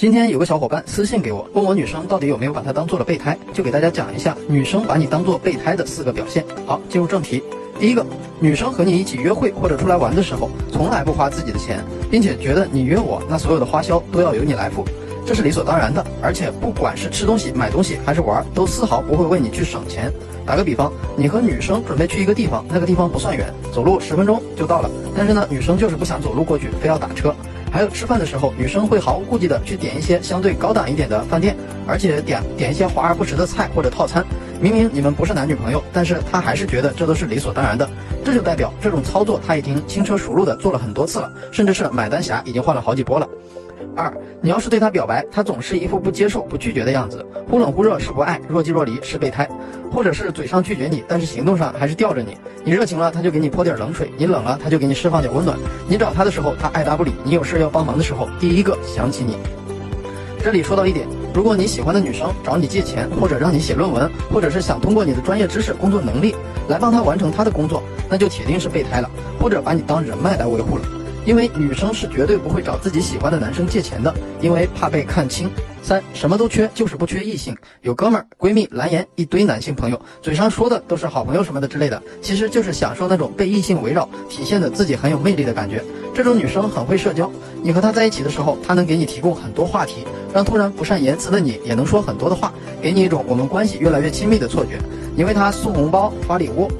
今天有个小伙伴私信给我，问我女生到底有没有把他当做了备胎，就给大家讲一下女生把你当做备胎的四个表现。好，进入正题。第一个，女生和你一起约会或者出来玩的时候，从来不花自己的钱，并且觉得你约我，那所有的花销都要由你来付，这是理所当然的。而且不管是吃东西、买东西还是玩，都丝毫不会为你去省钱。打个比方，你和女生准备去一个地方，那个地方不算远，走路十分钟就到了，但是呢，女生就是不想走路过去，非要打车。还有吃饭的时候，女生会毫无顾忌的去点一些相对高档一点的饭店，而且点点一些华而不实的菜或者套餐。明明你们不是男女朋友，但是他还是觉得这都是理所当然的。这就代表这种操作他已经轻车熟路的做了很多次了，甚至是买单侠已经换了好几波了。二，你要是对他表白，他总是一副不接受、不拒绝的样子，忽冷忽热是不爱，若即若离是备胎，或者是嘴上拒绝你，但是行动上还是吊着你。你热情了，他就给你泼点冷水；你冷了，他就给你释放点温暖。你找他的时候，他爱答不理；你有事要帮忙的时候，第一个想起你。这里说到一点，如果你喜欢的女生找你借钱，或者让你写论文，或者是想通过你的专业知识、工作能力来帮他完成他的工作，那就铁定是备胎了，或者把你当人脉来维护了。因为女生是绝对不会找自己喜欢的男生借钱的，因为怕被看清。三什么都缺，就是不缺异性。有哥们儿、闺蜜、蓝颜一堆男性朋友，嘴上说的都是好朋友什么的之类的，其实就是享受那种被异性围绕，体现的自己很有魅力的感觉。这种女生很会社交，你和她在一起的时候，她能给你提供很多话题，让突然不善言辞的你也能说很多的话，给你一种我们关系越来越亲密的错觉。你为她送红包、发礼物。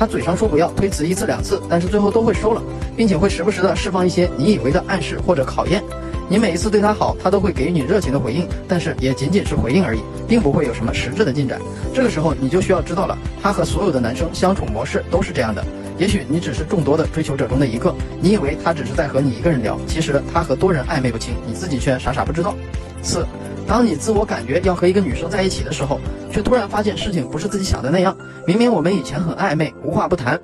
他嘴上说不要，推辞一次两次，但是最后都会收了，并且会时不时的释放一些你以为的暗示或者考验。你每一次对他好，他都会给予你热情的回应，但是也仅仅是回应而已，并不会有什么实质的进展。这个时候你就需要知道了，他和所有的男生相处模式都是这样的。也许你只是众多的追求者中的一个，你以为他只是在和你一个人聊，其实他和多人暧昧不清，你自己却傻傻不知道。四。当你自我感觉要和一个女生在一起的时候，却突然发现事情不是自己想的那样。明明我们以前很暧昧，无话不谈，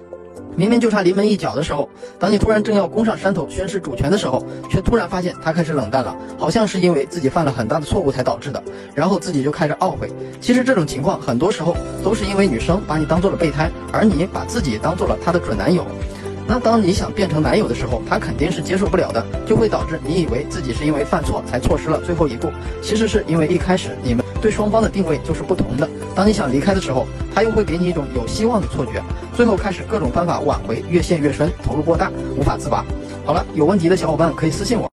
明明就差临门一脚的时候，当你突然正要攻上山头宣示主权的时候，却突然发现他开始冷淡了，好像是因为自己犯了很大的错误才导致的，然后自己就开始懊悔。其实这种情况很多时候都是因为女生把你当做了备胎，而你把自己当做了她的准男友。那当你想变成男友的时候，他肯定是接受不了的，就会导致你以为自己是因为犯错才错失了最后一步，其实是因为一开始你们对双方的定位就是不同的。当你想离开的时候，他又会给你一种有希望的错觉，最后开始各种方法挽回，越陷越深，投入过大，无法自拔。好了，有问题的小伙伴可以私信我。